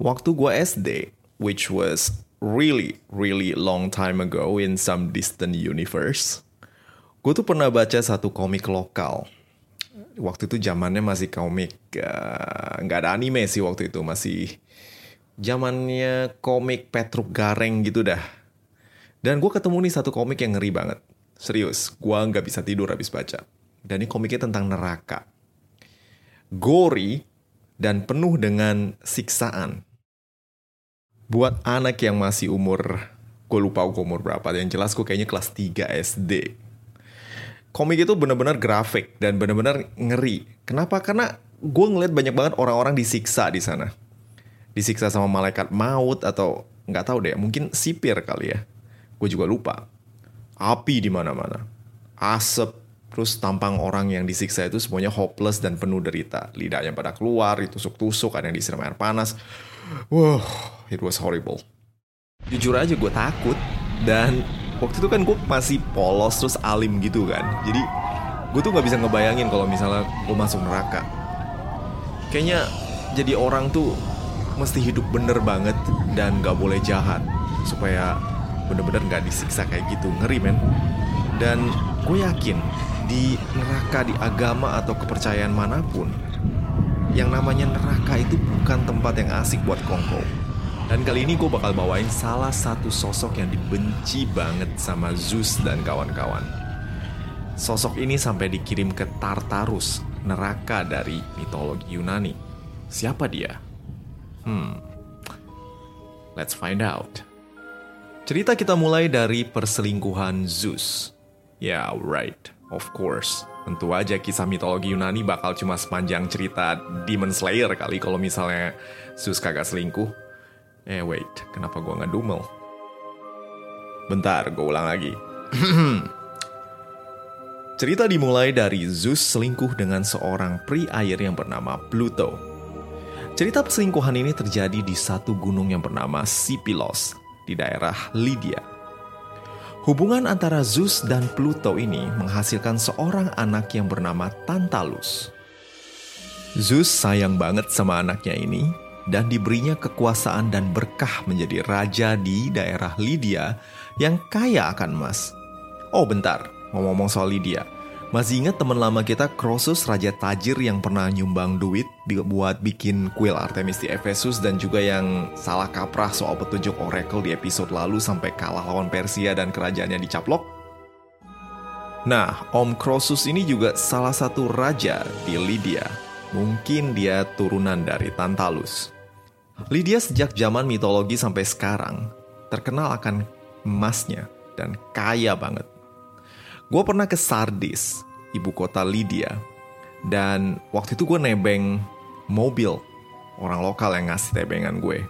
Waktu gue SD, which was really, really long time ago in some distant universe, gue tuh pernah baca satu komik lokal. Waktu itu zamannya masih komik, eh, nggak ada anime sih waktu itu, masih zamannya komik Petruk Gareng gitu dah. Dan gue ketemu nih satu komik yang ngeri banget. Serius, gue nggak bisa tidur habis baca. Dan ini komiknya tentang neraka. Gory dan penuh dengan siksaan buat anak yang masih umur gue lupa gue umur berapa yang jelas gue kayaknya kelas 3 SD komik itu bener-bener grafik dan bener-bener ngeri. Kenapa? Karena gue ngeliat banyak banget orang-orang disiksa di sana. Disiksa sama malaikat maut atau nggak tahu deh mungkin sipir kali ya. Gue juga lupa. Api di mana-mana. Asap terus tampang orang yang disiksa itu semuanya hopeless dan penuh derita. Lidahnya pada keluar ditusuk-tusuk ada yang disiram air panas Wow, it was horrible. Jujur aja gue takut dan waktu itu kan gue masih polos terus alim gitu kan. Jadi gue tuh nggak bisa ngebayangin kalau misalnya gue masuk neraka. Kayaknya jadi orang tuh mesti hidup bener banget dan gak boleh jahat supaya bener-bener gak disiksa kayak gitu ngeri men. Dan gue yakin di neraka di agama atau kepercayaan mana pun yang namanya neraka itu bukan tempat yang asik buat kongko. Dan kali ini gue bakal bawain salah satu sosok yang dibenci banget sama Zeus dan kawan-kawan. Sosok ini sampai dikirim ke Tartarus, neraka dari mitologi Yunani. Siapa dia? Hmm, let's find out. Cerita kita mulai dari perselingkuhan Zeus. Yeah, right, of course. Tentu aja kisah mitologi Yunani bakal cuma sepanjang cerita Demon Slayer kali kalau misalnya Zeus kagak selingkuh. Eh wait, kenapa gua ngedumel? Bentar, gue ulang lagi. cerita dimulai dari Zeus selingkuh dengan seorang pri air yang bernama Pluto. Cerita perselingkuhan ini terjadi di satu gunung yang bernama Sipilos di daerah Lydia. Hubungan antara Zeus dan Pluto ini menghasilkan seorang anak yang bernama Tantalus. Zeus sayang banget sama anaknya ini dan diberinya kekuasaan dan berkah menjadi raja di daerah Lydia yang kaya akan emas. Oh bentar, ngomong-ngomong soal Lydia. Masih ingat teman lama kita Croesus Raja Tajir yang pernah nyumbang duit buat bikin kuil Artemis di Efesus dan juga yang salah kaprah soal petunjuk oracle di episode lalu sampai kalah lawan Persia dan kerajaannya dicaplok? Nah, Om Croesus ini juga salah satu raja di Lydia. Mungkin dia turunan dari Tantalus. Lydia sejak zaman mitologi sampai sekarang terkenal akan emasnya dan kaya banget. Gue pernah ke Sardis, ibu kota Lydia. Dan waktu itu gue nebeng mobil orang lokal yang ngasih tebengan gue.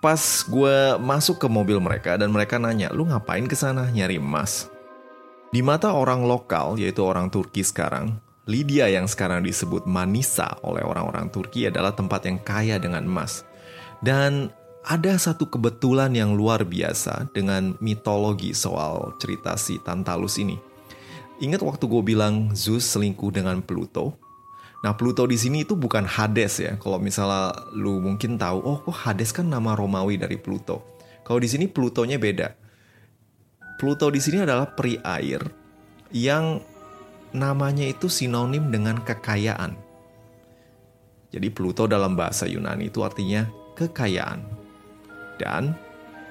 Pas gue masuk ke mobil mereka dan mereka nanya, lu ngapain ke sana nyari emas? Di mata orang lokal, yaitu orang Turki sekarang, Lydia yang sekarang disebut Manisa oleh orang-orang Turki adalah tempat yang kaya dengan emas. Dan ada satu kebetulan yang luar biasa dengan mitologi soal cerita si Tantalus ini. Ingat waktu gue bilang Zeus selingkuh dengan Pluto? Nah Pluto di sini itu bukan Hades ya. Kalau misalnya lu mungkin tahu, oh kok Hades kan nama Romawi dari Pluto. Kalau di sini Plutonya beda. Pluto di sini adalah peri air yang namanya itu sinonim dengan kekayaan. Jadi Pluto dalam bahasa Yunani itu artinya kekayaan. Dan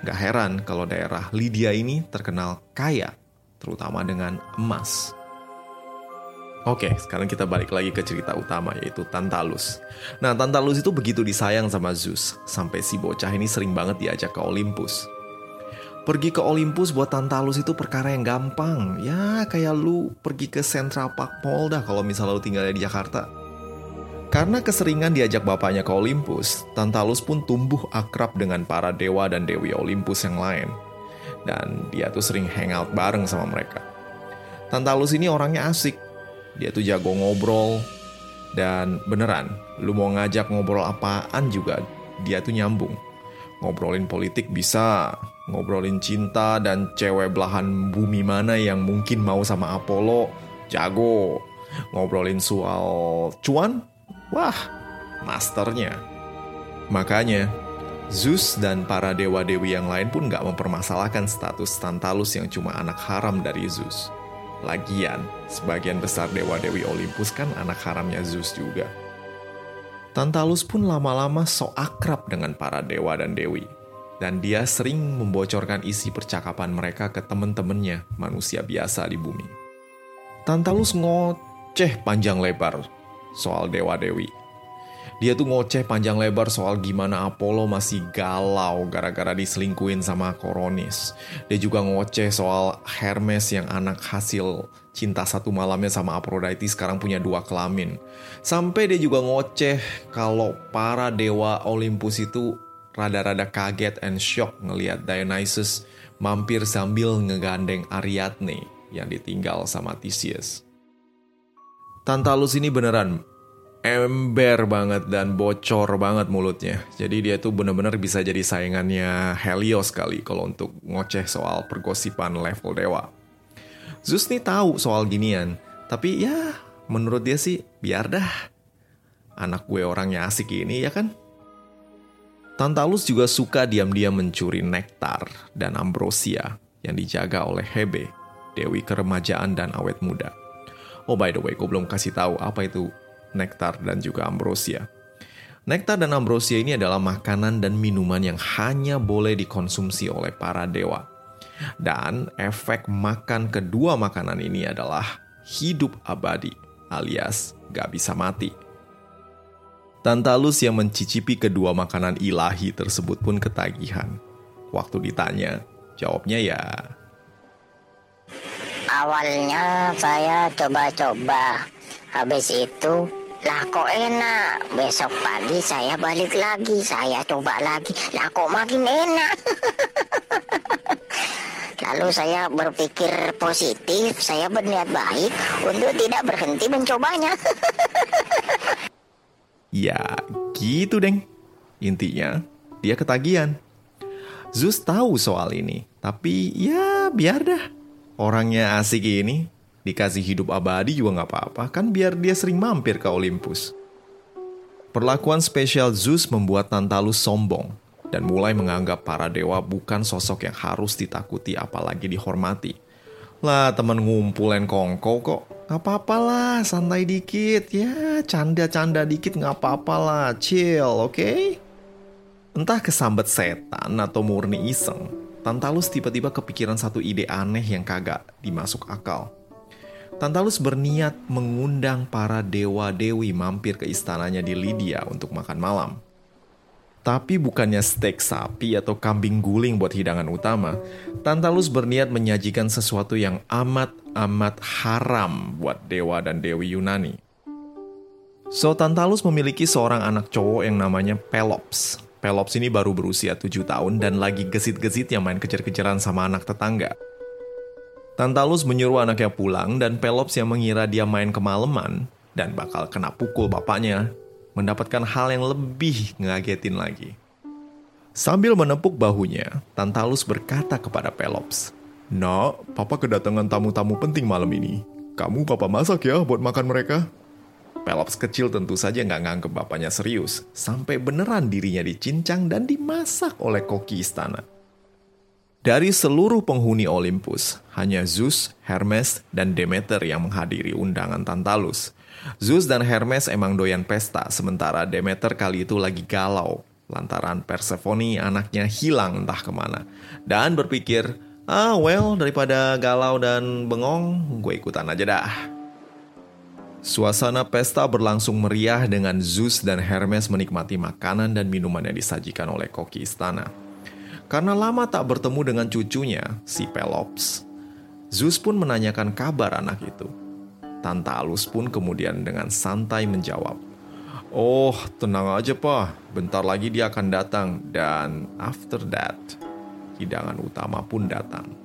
gak heran kalau daerah Lydia ini terkenal kaya, terutama dengan emas. Oke, sekarang kita balik lagi ke cerita utama yaitu Tantalus. Nah, Tantalus itu begitu disayang sama Zeus, sampai si bocah ini sering banget diajak ke Olympus. Pergi ke Olympus buat Tantalus itu perkara yang gampang. Ya kayak lu pergi ke Central Park Mall dah kalau misalnya lu tinggalnya di Jakarta. Karena keseringan diajak bapaknya ke Olympus, Tantalus pun tumbuh akrab dengan para dewa dan dewi Olympus yang lain. Dan dia tuh sering hangout bareng sama mereka. Tantalus ini orangnya asik. Dia tuh jago ngobrol. Dan beneran, lu mau ngajak ngobrol apaan juga, dia tuh nyambung. Ngobrolin politik bisa, ngobrolin cinta dan cewek belahan bumi mana yang mungkin mau sama Apollo, jago. Ngobrolin soal cuan, wah, masternya. Makanya, Zeus dan para dewa-dewi yang lain pun gak mempermasalahkan status Tantalus yang cuma anak haram dari Zeus. Lagian, sebagian besar dewa-dewi Olympus kan anak haramnya Zeus juga. Tantalus pun lama-lama sok akrab dengan para dewa dan dewi dan dia sering membocorkan isi percakapan mereka ke temen-temennya, manusia biasa di bumi. Tantalus ngoceh panjang lebar soal dewa-dewi. Dia tuh ngoceh panjang lebar soal gimana Apollo masih galau gara-gara diselingkuin sama Koronis. Dia juga ngoceh soal Hermes yang anak hasil cinta satu malamnya sama Aphrodite sekarang punya dua kelamin. Sampai dia juga ngoceh kalau para dewa Olympus itu rada-rada kaget and shock ngelihat Dionysus mampir sambil ngegandeng Ariadne yang ditinggal sama Theseus. Tantalus ini beneran ember banget dan bocor banget mulutnya. Jadi dia tuh bener-bener bisa jadi saingannya Helios kali kalau untuk ngoceh soal pergosipan level dewa. Zeus nih tahu soal ginian, tapi ya menurut dia sih biar dah. Anak gue orangnya asik ini ya kan? Tantalus juga suka diam-diam mencuri nektar dan ambrosia yang dijaga oleh Hebe, dewi keremajaan dan awet muda. Oh by the way, gue belum kasih tahu apa itu nektar dan juga ambrosia. Nektar dan ambrosia ini adalah makanan dan minuman yang hanya boleh dikonsumsi oleh para dewa. Dan efek makan kedua makanan ini adalah hidup abadi alias gak bisa mati. Tantalus yang mencicipi kedua makanan ilahi tersebut pun ketagihan. Waktu ditanya, jawabnya ya... Awalnya saya coba-coba, habis itu lah kok enak. Besok pagi saya balik lagi, saya coba lagi. Lah kok makin enak. Lalu saya berpikir positif, saya berniat baik untuk tidak berhenti mencobanya. Ya gitu deng. Intinya dia ketagihan. Zeus tahu soal ini, tapi ya biar dah. Orangnya asik ini, dikasih hidup abadi juga nggak apa-apa, kan biar dia sering mampir ke Olympus. Perlakuan spesial Zeus membuat Tantalus sombong dan mulai menganggap para dewa bukan sosok yang harus ditakuti apalagi dihormati. Lah temen ngumpulen kongko kok Gak apa-apa lah, santai dikit. Ya, canda-canda dikit gak apa-apa lah. Chill, oke? Okay? Entah kesambet setan atau murni iseng, Tantalus tiba-tiba kepikiran satu ide aneh yang kagak dimasuk akal. Tantalus berniat mengundang para dewa-dewi mampir ke istananya di Lydia untuk makan malam. Tapi bukannya steak sapi atau kambing guling buat hidangan utama, Tantalus berniat menyajikan sesuatu yang amat-amat haram buat dewa dan dewi Yunani. So, Tantalus memiliki seorang anak cowok yang namanya Pelops. Pelops ini baru berusia 7 tahun dan lagi gesit-gesit yang main kejar-kejaran sama anak tetangga. Tantalus menyuruh anaknya pulang dan Pelops yang mengira dia main kemalaman dan bakal kena pukul bapaknya mendapatkan hal yang lebih ngagetin lagi. Sambil menepuk bahunya, Tantalus berkata kepada Pelops, Nak, papa kedatangan tamu-tamu penting malam ini. Kamu papa masak ya buat makan mereka? Pelops kecil tentu saja nggak nganggep bapaknya serius, sampai beneran dirinya dicincang dan dimasak oleh koki istana. Dari seluruh penghuni Olympus, hanya Zeus, Hermes, dan Demeter yang menghadiri undangan Tantalus. Zeus dan Hermes emang doyan pesta, sementara Demeter kali itu lagi galau lantaran Persephone anaknya hilang entah ke mana. Dan berpikir, ah well daripada galau dan bengong, gue ikutan aja dah. Suasana pesta berlangsung meriah dengan Zeus dan Hermes menikmati makanan dan minuman yang disajikan oleh koki istana. Karena lama tak bertemu dengan cucunya, si Pelops, Zeus pun menanyakan kabar anak itu. Tantalus pun kemudian dengan santai menjawab, Oh, tenang aja pak, bentar lagi dia akan datang. Dan after that, hidangan utama pun datang.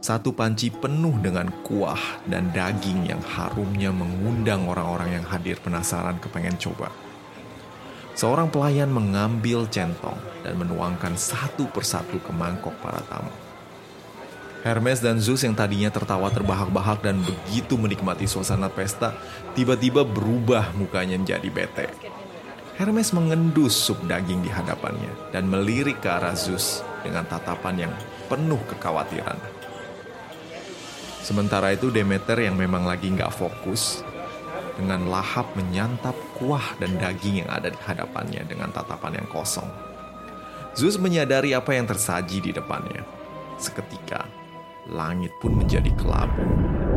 Satu panci penuh dengan kuah dan daging yang harumnya mengundang orang-orang yang hadir penasaran kepengen coba. Seorang pelayan mengambil centong dan menuangkan satu persatu ke mangkok para tamu. Hermes dan Zeus yang tadinya tertawa terbahak-bahak dan begitu menikmati suasana pesta, tiba-tiba berubah mukanya menjadi bete. Hermes mengendus sup daging di hadapannya dan melirik ke arah Zeus dengan tatapan yang penuh kekhawatiran. Sementara itu Demeter yang memang lagi nggak fokus, dengan lahap menyantap kuah dan daging yang ada di hadapannya dengan tatapan yang kosong. Zeus menyadari apa yang tersaji di depannya. Seketika, langit pun menjadi kelabu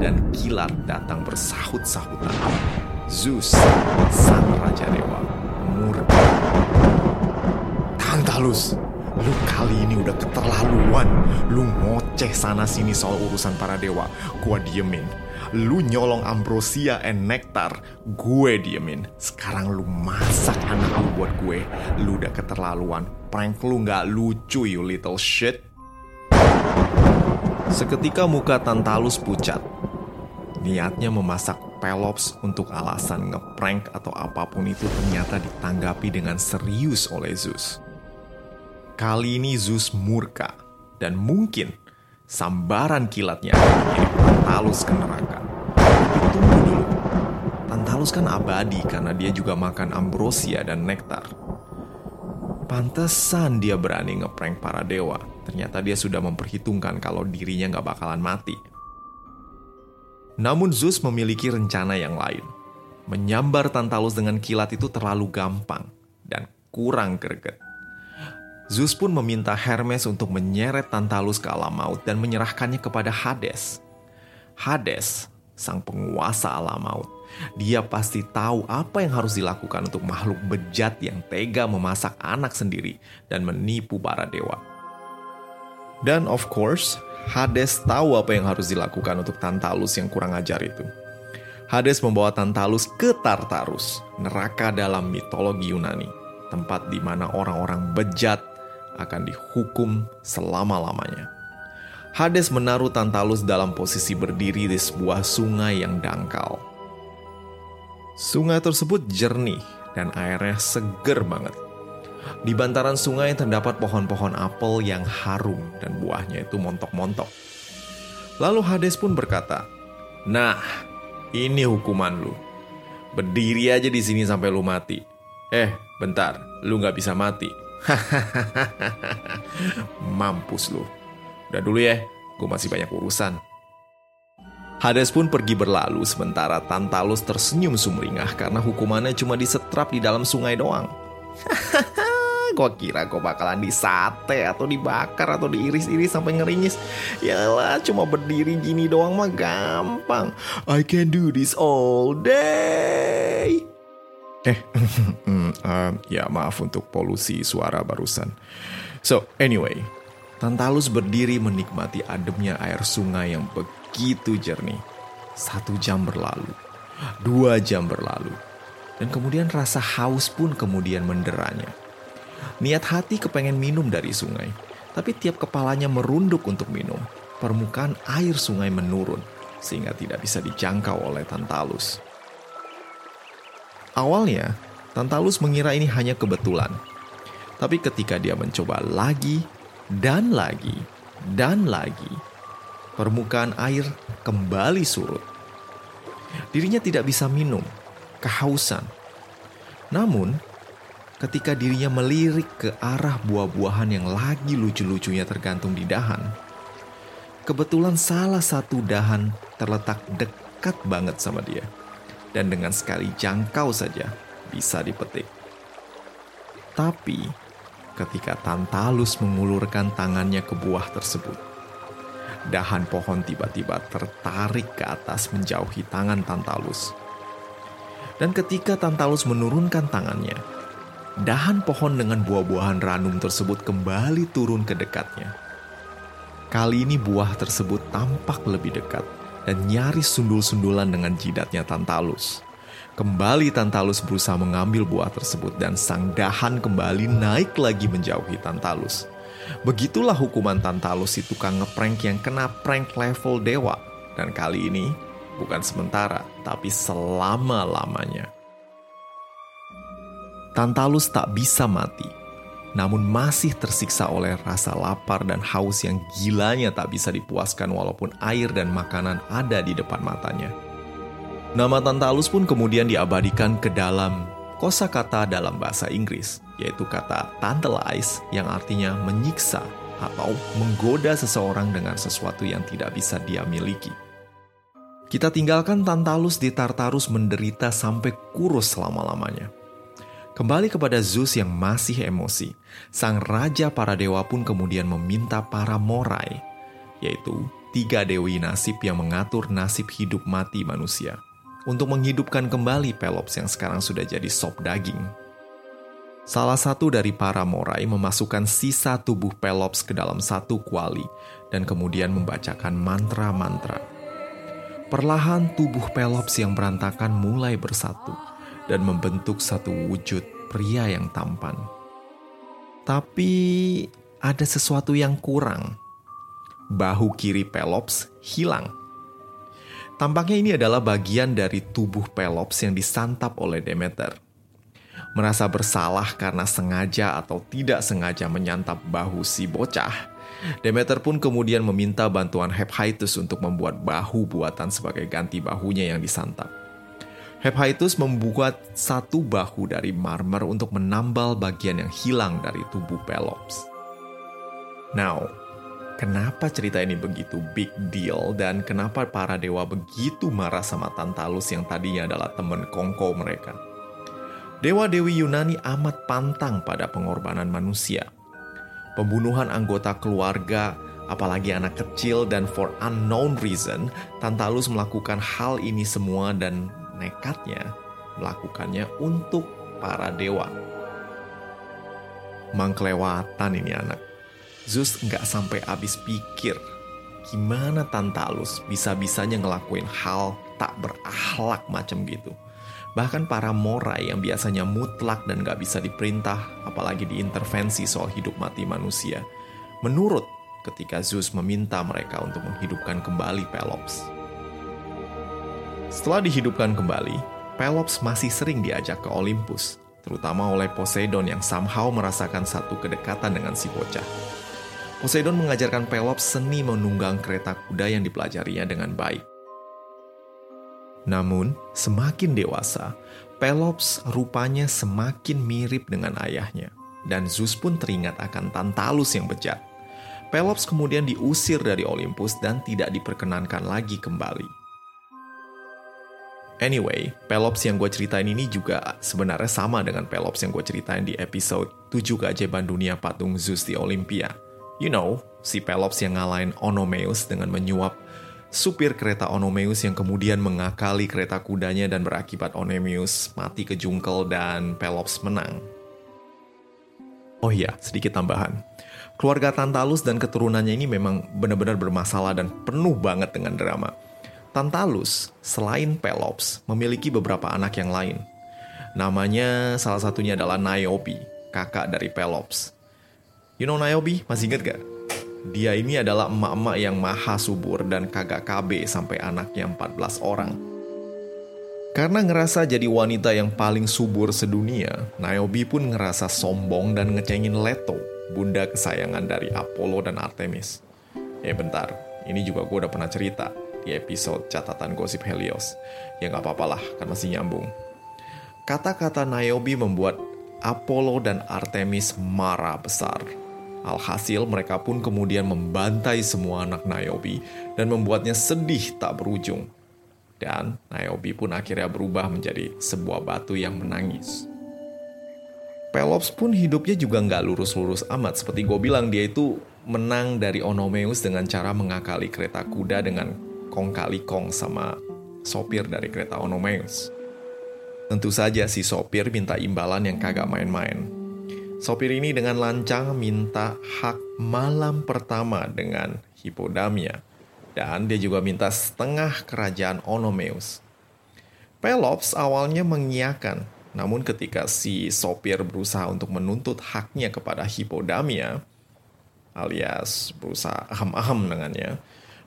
dan kilat datang bersahut-sahutan. Zeus, sang raja dewa, murka. Tantalus, lu kali ini udah keterlaluan. Lu ngoceh sana sini soal urusan para dewa. Gua diemin. Lu nyolong ambrosia and nektar, gue diemin. Sekarang lu masak anak lu buat gue. Lu udah keterlaluan. Prank lu nggak lucu, you little shit. Seketika muka Tantalus pucat. Niatnya memasak Pelops untuk alasan ngeprank atau apa pun itu ternyata ditanggapi dengan serius oleh Zeus. Kali ini Zeus murka dan mungkin sambaran kilatnya mengirim Tantalus ke neraka. Tunggu dulu. Tantalus kan abadi karena dia juga makan ambrosia dan nektar. Pantesan dia berani ngeprank para dewa. Ternyata dia sudah memperhitungkan kalau dirinya nggak bakalan mati. Namun Zeus memiliki rencana yang lain. Menyambar Tantalus dengan kilat itu terlalu gampang dan kurang greget. Zeus pun meminta Hermes untuk menyeret Tantalus ke alam maut dan menyerahkannya kepada Hades. Hades, sang penguasa alam maut, dia pasti tahu apa yang harus dilakukan untuk makhluk bejat yang tega memasak anak sendiri dan menipu para dewa. Dan of course, Hades tahu apa yang harus dilakukan untuk Tantalus yang kurang ajar itu. Hades membawa Tantalus ke Tartarus, neraka dalam mitologi Yunani, tempat di mana orang-orang bejat akan dihukum selama-lamanya. Hades menaruh Tantalus dalam posisi berdiri di sebuah sungai yang dangkal. Sungai tersebut jernih dan airnya seger banget. Di bantaran sungai terdapat pohon-pohon apel yang harum dan buahnya itu montok-montok. Lalu Hades pun berkata, "Nah, ini hukuman lu. Berdiri aja di sini sampai lu mati. Eh, bentar, lu nggak bisa mati. Mampus lu. Udah dulu ya, gue masih banyak urusan." Hades pun pergi berlalu sementara Tantalus tersenyum sumringah karena hukumannya cuma disetrap di dalam sungai doang. Gua kira gue bakalan disate atau dibakar atau diiris-iris sampai ngeringis. Yalah, cuma berdiri gini doang mah gampang. I can do this all day. Eh, uh, ya maaf untuk polusi suara barusan. So, anyway, Tantalus berdiri menikmati ademnya air sungai yang begitu jernih. Satu jam berlalu, dua jam berlalu, dan kemudian rasa haus pun kemudian menderanya. Niat hati kepengen minum dari sungai, tapi tiap kepalanya merunduk untuk minum. permukaan air sungai menurun sehingga tidak bisa dijangkau oleh Tantalus. Awalnya, Tantalus mengira ini hanya kebetulan. Tapi ketika dia mencoba lagi dan lagi dan lagi, permukaan air kembali surut. Dirinya tidak bisa minum, kehausan. Namun, ketika dirinya melirik ke arah buah-buahan yang lagi lucu-lucunya tergantung di dahan, kebetulan salah satu dahan terletak dekat banget sama dia. Dan dengan sekali jangkau saja bisa dipetik. Tapi ketika Tantalus mengulurkan tangannya ke buah tersebut, dahan pohon tiba-tiba tertarik ke atas menjauhi tangan Tantalus. Dan ketika Tantalus menurunkan tangannya, dahan pohon dengan buah-buahan ranum tersebut kembali turun ke dekatnya. Kali ini buah tersebut tampak lebih dekat dan nyaris sundul-sundulan dengan jidatnya Tantalus. Kembali Tantalus berusaha mengambil buah tersebut dan sang dahan kembali naik lagi menjauhi Tantalus. Begitulah hukuman Tantalus si tukang ngeprank yang kena prank level dewa. Dan kali ini bukan sementara, tapi selama-lamanya. Tantalus tak bisa mati, namun masih tersiksa oleh rasa lapar dan haus yang gilanya tak bisa dipuaskan walaupun air dan makanan ada di depan matanya. Nama Tantalus pun kemudian diabadikan ke dalam kosakata dalam bahasa Inggris, yaitu kata tantalize yang artinya menyiksa atau menggoda seseorang dengan sesuatu yang tidak bisa dia miliki. Kita tinggalkan Tantalus di Tartarus menderita sampai kurus selama-lamanya. Kembali kepada Zeus yang masih emosi, sang raja para dewa pun kemudian meminta para morai, yaitu tiga dewi nasib yang mengatur nasib hidup mati manusia, untuk menghidupkan kembali Pelops yang sekarang sudah jadi sop daging. Salah satu dari para morai memasukkan sisa tubuh Pelops ke dalam satu kuali dan kemudian membacakan mantra-mantra. Perlahan tubuh Pelops yang berantakan mulai bersatu dan membentuk satu wujud pria yang tampan. Tapi ada sesuatu yang kurang. Bahu kiri Pelops hilang. Tampaknya ini adalah bagian dari tubuh Pelops yang disantap oleh Demeter. Merasa bersalah karena sengaja atau tidak sengaja menyantap bahu si bocah, Demeter pun kemudian meminta bantuan Hephaestus untuk membuat bahu buatan sebagai ganti bahunya yang disantap. Hephaestus membuat satu bahu dari marmer untuk menambal bagian yang hilang dari tubuh Pelops. Now, kenapa cerita ini begitu big deal dan kenapa para dewa begitu marah sama Tantalus yang tadinya adalah teman kongko mereka? Dewa-dewi Yunani amat pantang pada pengorbanan manusia. Pembunuhan anggota keluarga, apalagi anak kecil dan for unknown reason, Tantalus melakukan hal ini semua dan nekatnya melakukannya untuk para dewa. Mangkelewatan ini anak. Zeus nggak sampai habis pikir gimana Tantalus bisa-bisanya ngelakuin hal tak berakhlak macam gitu. Bahkan para morai yang biasanya mutlak dan gak bisa diperintah, apalagi diintervensi soal hidup mati manusia, menurut ketika Zeus meminta mereka untuk menghidupkan kembali Pelops. Setelah dihidupkan kembali, Pelops masih sering diajak ke Olympus, terutama oleh Poseidon yang somehow merasakan satu kedekatan dengan si bocah. Poseidon mengajarkan Pelops seni menunggang kereta kuda yang dipelajarinya dengan baik. Namun, semakin dewasa, Pelops rupanya semakin mirip dengan ayahnya, dan Zeus pun teringat akan Tantalus yang bejat. Pelops kemudian diusir dari Olympus dan tidak diperkenankan lagi kembali. Anyway, Pelops yang gue ceritain ini juga sebenarnya sama dengan Pelops yang gue ceritain di episode 7 keajaiban dunia patung Zeus di Olympia. You know, si Pelops yang ngalahin Onomeus dengan menyuap supir kereta Onomeus yang kemudian mengakali kereta kudanya dan berakibat Onomeus mati kejungkel dan Pelops menang. Oh iya, sedikit tambahan. Keluarga Tantalus dan keturunannya ini memang benar-benar bermasalah dan penuh banget dengan drama. Tantalus, selain Pelops, memiliki beberapa anak yang lain. Namanya salah satunya adalah Niobe, kakak dari Pelops. You know Niobe? Masih inget gak? dia ini adalah emak-emak yang maha subur dan kagak KB sampai anaknya 14 orang. Karena ngerasa jadi wanita yang paling subur sedunia, Niobe pun ngerasa sombong dan ngecengin Leto, bunda kesayangan dari Apollo dan Artemis. Eh bentar, ini juga gue udah pernah cerita di episode catatan gosip Helios. Ya nggak apa-apa lah, kan masih nyambung. Kata-kata Niobe membuat Apollo dan Artemis marah besar. Alhasil mereka pun kemudian membantai semua anak Niobe dan membuatnya sedih tak berujung. Dan Niobe pun akhirnya berubah menjadi sebuah batu yang menangis. Pelops pun hidupnya juga nggak lurus-lurus amat. Seperti gue bilang, dia itu menang dari Onomeus dengan cara mengakali kereta kuda dengan kong kali kong sama sopir dari kereta Onomeus. Tentu saja si sopir minta imbalan yang kagak main-main. Sopir ini dengan lancang minta hak malam pertama dengan Hippodamia. Dan dia juga minta setengah kerajaan Onomeus. Pelops awalnya mengiyakan, namun ketika si sopir berusaha untuk menuntut haknya kepada Hippodamia, alias berusaha aham-aham dengannya,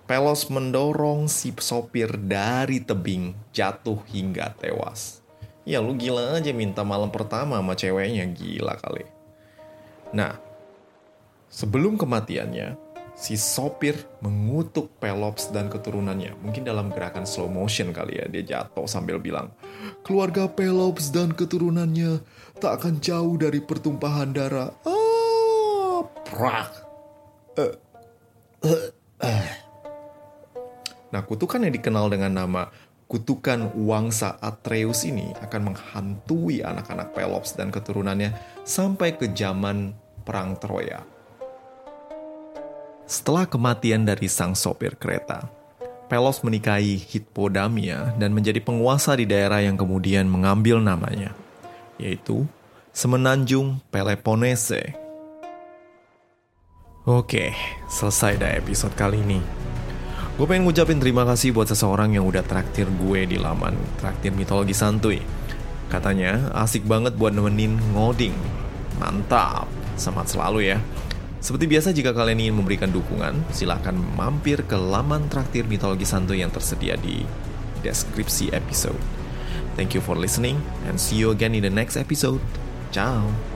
Pelos mendorong si sopir dari tebing jatuh hingga tewas. Ya lu gila aja minta malam pertama sama ceweknya, gila kali. Nah, sebelum kematiannya, si sopir mengutuk Pelops dan keturunannya. Mungkin dalam gerakan slow motion kali ya, dia jatuh sambil bilang, Keluarga Pelops dan keturunannya tak akan jauh dari pertumpahan darah. Ah, prak. Nah, kutukan yang dikenal dengan nama kutukan Wangsa Atreus ini akan menghantui anak-anak Pelops dan keturunannya sampai ke zaman Perang Troya. Setelah kematian dari sang sopir kereta, Pelos menikahi Hippodamia dan menjadi penguasa di daerah yang kemudian mengambil namanya, yaitu Semenanjung Peloponese Oke, selesai dah episode kali ini. Gue pengen ngucapin terima kasih buat seseorang yang udah traktir gue di laman Traktir Mitologi Santuy. Katanya asik banget buat nemenin ngoding. Mantap, semangat selalu ya. Seperti biasa jika kalian ingin memberikan dukungan, silahkan mampir ke laman Traktir Mitologi Santuy yang tersedia di deskripsi episode. Thank you for listening and see you again in the next episode. Ciao.